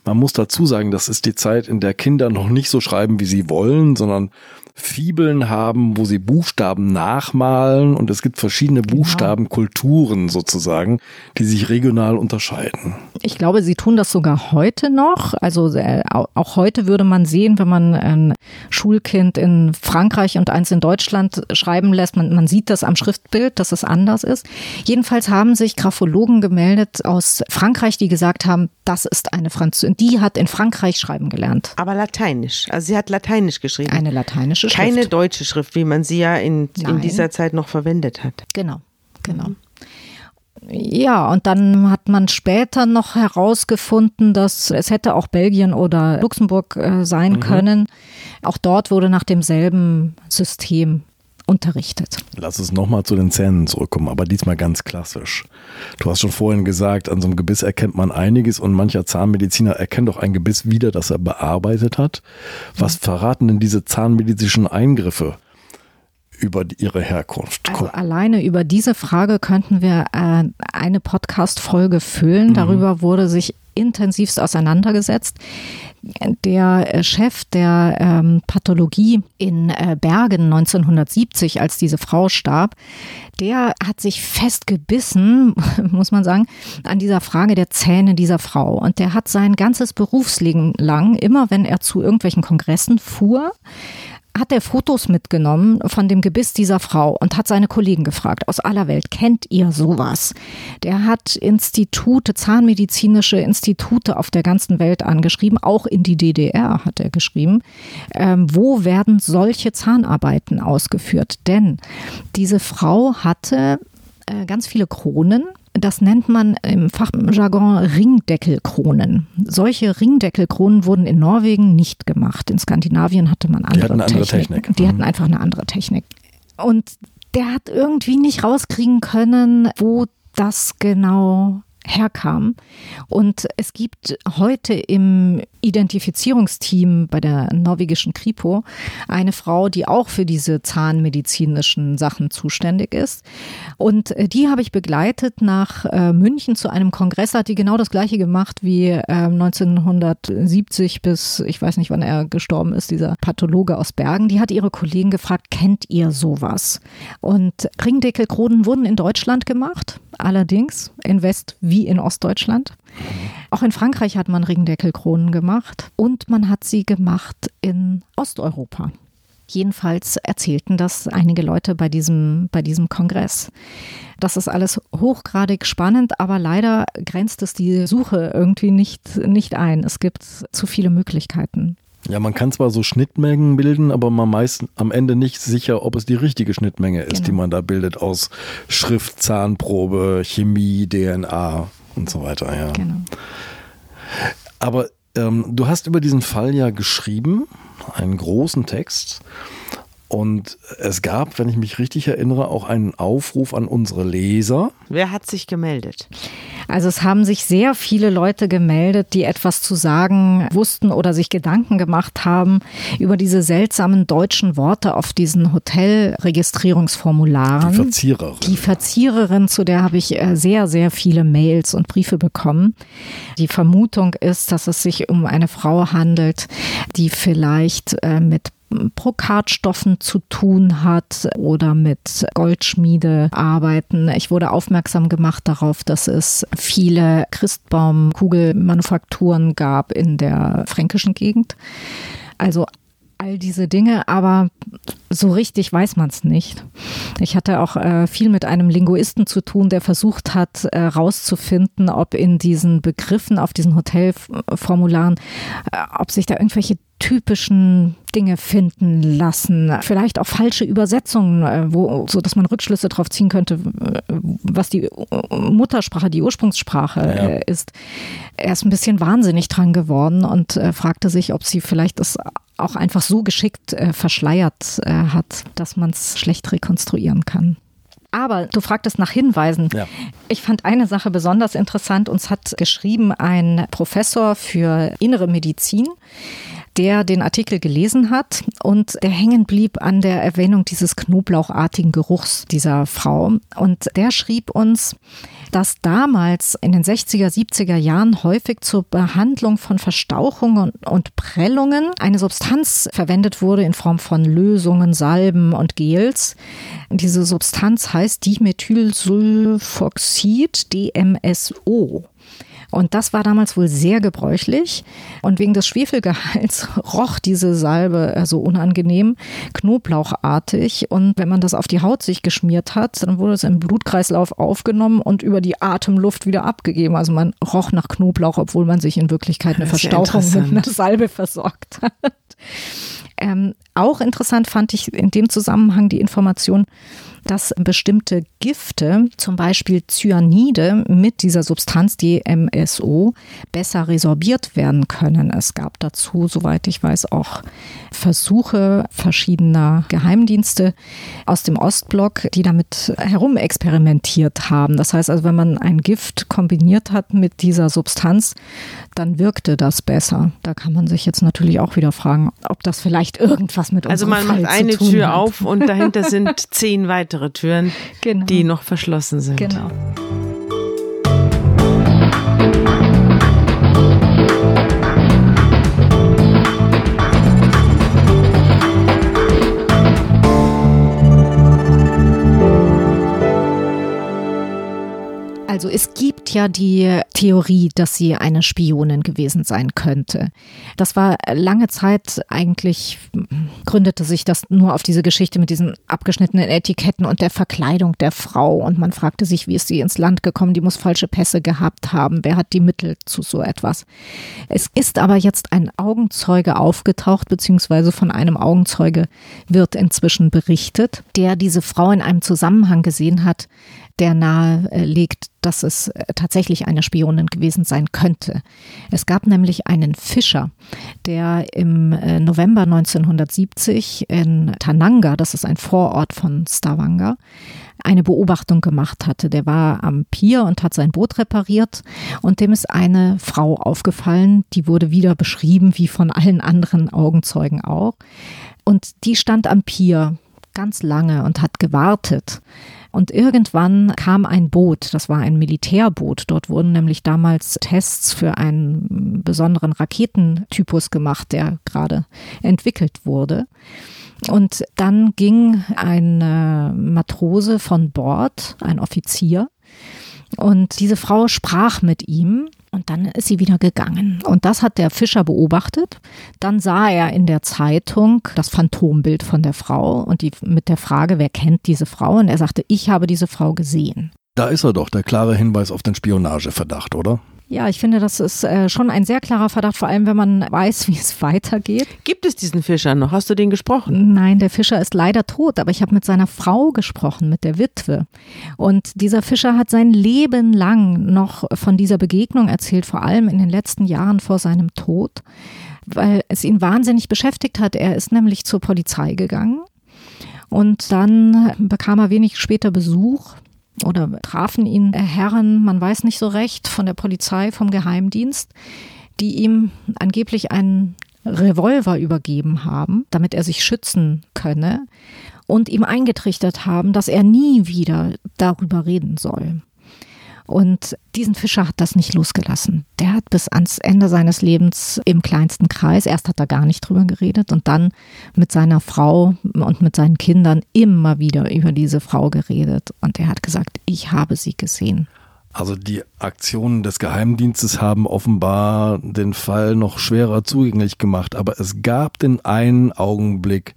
Man muss dazu sagen, das ist die Zeit, in der Kinder noch nicht so schreiben, wie sie wollen, sondern Fibeln haben, wo sie Buchstaben nachmalen und es gibt verschiedene. Buchstabenkulturen sozusagen, die sich regional unterscheiden. Ich glaube, sie tun das sogar heute noch. Also äh, auch heute würde man sehen, wenn man ein Schulkind in Frankreich und eins in Deutschland schreiben lässt, man, man sieht das am Schriftbild, dass es anders ist. Jedenfalls haben sich Graphologen gemeldet aus Frankreich, die gesagt haben, das ist eine Französin, die hat in Frankreich schreiben gelernt. Aber lateinisch. Also sie hat lateinisch geschrieben. Eine lateinische deutsche Schrift. Keine deutsche Schrift, wie man sie ja in, in dieser Zeit noch verwendet hat. Genau, genau. Mhm. Ja, und dann hat man später noch herausgefunden, dass es hätte auch Belgien oder Luxemburg äh, sein mhm. können. Auch dort wurde nach demselben System unterrichtet. Lass uns nochmal zu den Zähnen zurückkommen, aber diesmal ganz klassisch. Du hast schon vorhin gesagt, an so einem Gebiss erkennt man einiges und mancher Zahnmediziner erkennt auch ein Gebiss wieder, das er bearbeitet hat. Was verraten denn diese zahnmedizinischen Eingriffe? über ihre Herkunft. Also alleine über diese Frage könnten wir äh, eine Podcast-Folge füllen. Mhm. Darüber wurde sich intensivst auseinandergesetzt. Der äh, Chef der ähm, Pathologie in äh, Bergen 1970, als diese Frau starb, der hat sich festgebissen, *laughs* muss man sagen, an dieser Frage der Zähne dieser Frau. Und der hat sein ganzes Berufsleben lang, immer wenn er zu irgendwelchen Kongressen fuhr, hat er Fotos mitgenommen von dem Gebiss dieser Frau und hat seine Kollegen gefragt aus aller Welt, kennt ihr sowas? Der hat Institute, zahnmedizinische Institute auf der ganzen Welt angeschrieben, auch in die DDR hat er geschrieben. Ähm, wo werden solche Zahnarbeiten ausgeführt? Denn diese Frau hatte äh, ganz viele Kronen das nennt man im Fachjargon Ringdeckelkronen. Solche Ringdeckelkronen wurden in Norwegen nicht gemacht. In Skandinavien hatte man andere, Die hatten eine andere Technik. Die hatten mhm. einfach eine andere Technik. Und der hat irgendwie nicht rauskriegen können, wo das genau herkam. Und es gibt heute im Identifizierungsteam bei der norwegischen Kripo eine Frau, die auch für diese zahnmedizinischen Sachen zuständig ist. Und äh, die habe ich begleitet nach äh, München zu einem Kongress. Hat die genau das gleiche gemacht wie äh, 1970 bis, ich weiß nicht, wann er gestorben ist, dieser Pathologe aus Bergen. Die hat ihre Kollegen gefragt, kennt ihr sowas? Und Ringdeckelkronen wurden in Deutschland gemacht, allerdings in West- wie in Ostdeutschland. Auch in Frankreich hat man Ringdeckelkronen gemacht und man hat sie gemacht in Osteuropa. Jedenfalls erzählten das einige Leute bei diesem, bei diesem Kongress. Das ist alles hochgradig spannend, aber leider grenzt es die Suche irgendwie nicht, nicht ein. Es gibt zu viele Möglichkeiten. Ja, man kann zwar so Schnittmengen bilden, aber man meist am Ende nicht sicher, ob es die richtige Schnittmenge ist, genau. die man da bildet aus Schrift, Zahnprobe, Chemie, DNA und so weiter. Ja. Genau. Aber ähm, du hast über diesen Fall ja geschrieben, einen großen Text. Und es gab, wenn ich mich richtig erinnere, auch einen Aufruf an unsere Leser. Wer hat sich gemeldet? Also es haben sich sehr viele Leute gemeldet, die etwas zu sagen wussten oder sich Gedanken gemacht haben über diese seltsamen deutschen Worte auf diesen Hotelregistrierungsformularen. Die Verziererin. Die Verziererin, zu der habe ich äh, sehr, sehr viele Mails und Briefe bekommen. Die Vermutung ist, dass es sich um eine Frau handelt, die vielleicht äh, mit Brokatstoffen zu tun hat oder mit Goldschmiedearbeiten. Ich wurde aufmerksam gemacht darauf, dass es viele Christbaumkugelmanufakturen gab in der fränkischen Gegend. Also all diese Dinge, aber so richtig weiß man es nicht. Ich hatte auch äh, viel mit einem Linguisten zu tun, der versucht hat, herauszufinden, äh, ob in diesen Begriffen auf diesen Hotelformularen, äh, ob sich da irgendwelche typischen Dinge finden lassen, vielleicht auch falsche Übersetzungen, äh, wo, so dass man Rückschlüsse darauf ziehen könnte, äh, was die Muttersprache, die Ursprungssprache ja. Äh, ist. Er ist ein bisschen wahnsinnig dran geworden und fragte sich, ob sie vielleicht das auch einfach so geschickt äh, verschleiert äh, hat, dass man es schlecht rekonstruieren kann. Aber du fragtest nach Hinweisen. Ja. Ich fand eine Sache besonders interessant. Uns hat geschrieben ein Professor für innere Medizin, der den Artikel gelesen hat und der hängen blieb an der Erwähnung dieses knoblauchartigen Geruchs dieser Frau. Und der schrieb uns, dass damals in den 60er, 70er Jahren häufig zur Behandlung von Verstauchungen und Prellungen eine Substanz verwendet wurde in Form von Lösungen, Salben und Gels. Diese Substanz heißt Dimethylsulfoxid, DMSO. Und das war damals wohl sehr gebräuchlich. Und wegen des Schwefelgehalts *laughs* roch diese Salbe so also unangenehm, knoblauchartig. Und wenn man das auf die Haut sich geschmiert hat, dann wurde es im Blutkreislauf aufgenommen und über die Atemluft wieder abgegeben. Also man roch nach Knoblauch, obwohl man sich in Wirklichkeit eine Verstauchung mit einer Salbe versorgt *laughs* hat. Ähm, auch interessant fand ich in dem Zusammenhang die Information, dass bestimmte Gifte, zum Beispiel Cyanide mit dieser Substanz DMSO, besser resorbiert werden können. Es gab dazu, soweit ich weiß, auch Versuche verschiedener Geheimdienste aus dem Ostblock, die damit herumexperimentiert haben. Das heißt also, wenn man ein Gift kombiniert hat mit dieser Substanz, dann wirkte das besser. Da kann man sich jetzt natürlich auch wieder fragen, ob das vielleicht irgendwas mit Also man Fall macht eine Tür hat. auf und dahinter sind *laughs* zehn weitere Türen, genau. die noch verschlossen sind. Genau. Also es gibt ja die Theorie, dass sie eine Spionin gewesen sein könnte. Das war lange Zeit eigentlich, gründete sich das nur auf diese Geschichte mit diesen abgeschnittenen Etiketten und der Verkleidung der Frau. Und man fragte sich, wie ist sie ins Land gekommen? Die muss falsche Pässe gehabt haben. Wer hat die Mittel zu so etwas? Es ist aber jetzt ein Augenzeuge aufgetaucht, beziehungsweise von einem Augenzeuge wird inzwischen berichtet, der diese Frau in einem Zusammenhang gesehen hat der nahe legt, dass es tatsächlich eine Spionin gewesen sein könnte. Es gab nämlich einen Fischer, der im November 1970 in Tananga, das ist ein Vorort von Stavanger, eine Beobachtung gemacht hatte. Der war am Pier und hat sein Boot repariert und dem ist eine Frau aufgefallen, die wurde wieder beschrieben, wie von allen anderen Augenzeugen auch. Und die stand am Pier ganz lange und hat gewartet. Und irgendwann kam ein Boot, das war ein Militärboot. Dort wurden nämlich damals Tests für einen besonderen Raketentypus gemacht, der gerade entwickelt wurde. Und dann ging ein Matrose von Bord, ein Offizier, und diese Frau sprach mit ihm und dann ist sie wieder gegangen. Und das hat der Fischer beobachtet. Dann sah er in der Zeitung das Phantombild von der Frau und die mit der Frage, wer kennt diese Frau? Und er sagte, ich habe diese Frau gesehen. Da ist er doch, der klare Hinweis auf den Spionageverdacht, oder? Ja, ich finde, das ist äh, schon ein sehr klarer Verdacht, vor allem wenn man weiß, *laughs* wie es weitergeht. Gibt es diesen Fischer noch? Hast du den gesprochen? Nein, der Fischer ist leider tot, aber ich habe mit seiner Frau gesprochen, mit der Witwe. Und dieser Fischer hat sein Leben lang noch von dieser Begegnung erzählt, vor allem in den letzten Jahren vor seinem Tod, weil es ihn wahnsinnig beschäftigt hat. Er ist nämlich zur Polizei gegangen. Und dann bekam er wenig später Besuch oder trafen ihn Herren, man weiß nicht so recht, von der Polizei, vom Geheimdienst, die ihm angeblich einen Revolver übergeben haben, damit er sich schützen könne und ihm eingetrichtert haben, dass er nie wieder darüber reden soll. Und diesen Fischer hat das nicht losgelassen. Der hat bis ans Ende seines Lebens im kleinsten Kreis, erst hat er gar nicht drüber geredet und dann mit seiner Frau und mit seinen Kindern immer wieder über diese Frau geredet. Und er hat gesagt, ich habe sie gesehen. Also die Aktionen des Geheimdienstes haben offenbar den Fall noch schwerer zugänglich gemacht, aber es gab den einen Augenblick,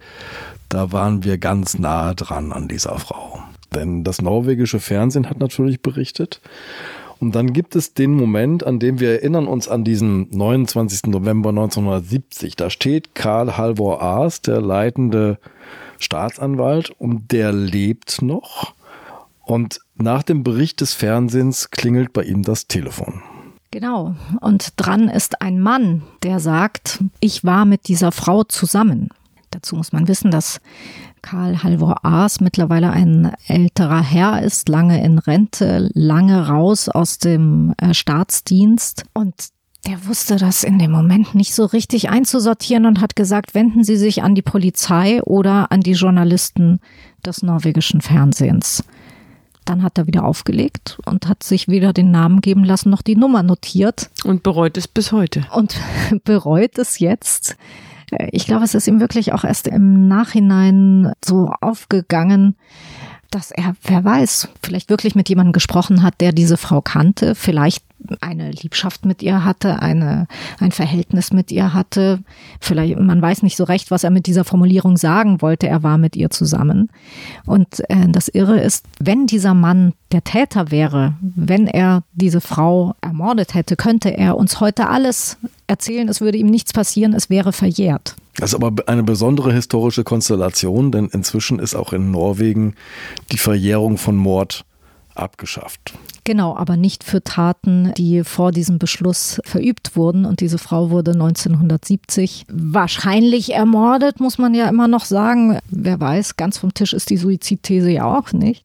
da waren wir ganz nahe dran an dieser Frau. Denn das norwegische Fernsehen hat natürlich berichtet. Und dann gibt es den Moment, an dem wir erinnern uns an diesen 29. November 1970. Da steht Karl Halvor Aas, der leitende Staatsanwalt, und der lebt noch. Und nach dem Bericht des Fernsehens klingelt bei ihm das Telefon. Genau. Und dran ist ein Mann, der sagt, ich war mit dieser Frau zusammen. Dazu muss man wissen, dass Karl Halvor Aas mittlerweile ein älterer Herr ist, lange in Rente, lange raus aus dem äh, Staatsdienst und der wusste das in dem Moment nicht so richtig einzusortieren und hat gesagt, wenden Sie sich an die Polizei oder an die Journalisten des norwegischen Fernsehens. Dann hat er wieder aufgelegt und hat sich weder den Namen geben lassen noch die Nummer notiert. Und bereut es bis heute. Und *laughs* bereut es jetzt. Ich glaube, es ist ihm wirklich auch erst im Nachhinein so aufgegangen, dass er, wer weiß, vielleicht wirklich mit jemandem gesprochen hat, der diese Frau kannte, vielleicht eine Liebschaft mit ihr hatte, eine, ein Verhältnis mit ihr hatte. Vielleicht, man weiß nicht so recht, was er mit dieser Formulierung sagen wollte. Er war mit ihr zusammen. Und äh, das Irre ist, wenn dieser Mann der Täter wäre, wenn er diese Frau ermordet hätte, könnte er uns heute alles erzählen, es würde ihm nichts passieren, es wäre verjährt. Das ist aber eine besondere historische Konstellation, denn inzwischen ist auch in Norwegen die Verjährung von Mord abgeschafft. Genau, aber nicht für Taten, die vor diesem Beschluss verübt wurden. Und diese Frau wurde 1970 wahrscheinlich ermordet, muss man ja immer noch sagen. Wer weiß, ganz vom Tisch ist die Suizidthese ja auch nicht.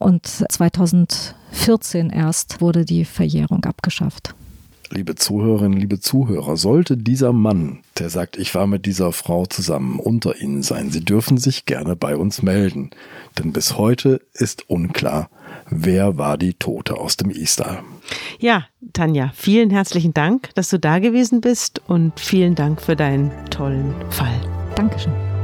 Und 2014 erst wurde die Verjährung abgeschafft. Liebe Zuhörerinnen, liebe Zuhörer, sollte dieser Mann, der sagt, ich war mit dieser Frau zusammen, unter Ihnen sein, Sie dürfen sich gerne bei uns melden. Denn bis heute ist unklar, wer war die Tote aus dem Istal. Ja, Tanja, vielen herzlichen Dank, dass du da gewesen bist und vielen Dank für deinen tollen Fall. Dankeschön.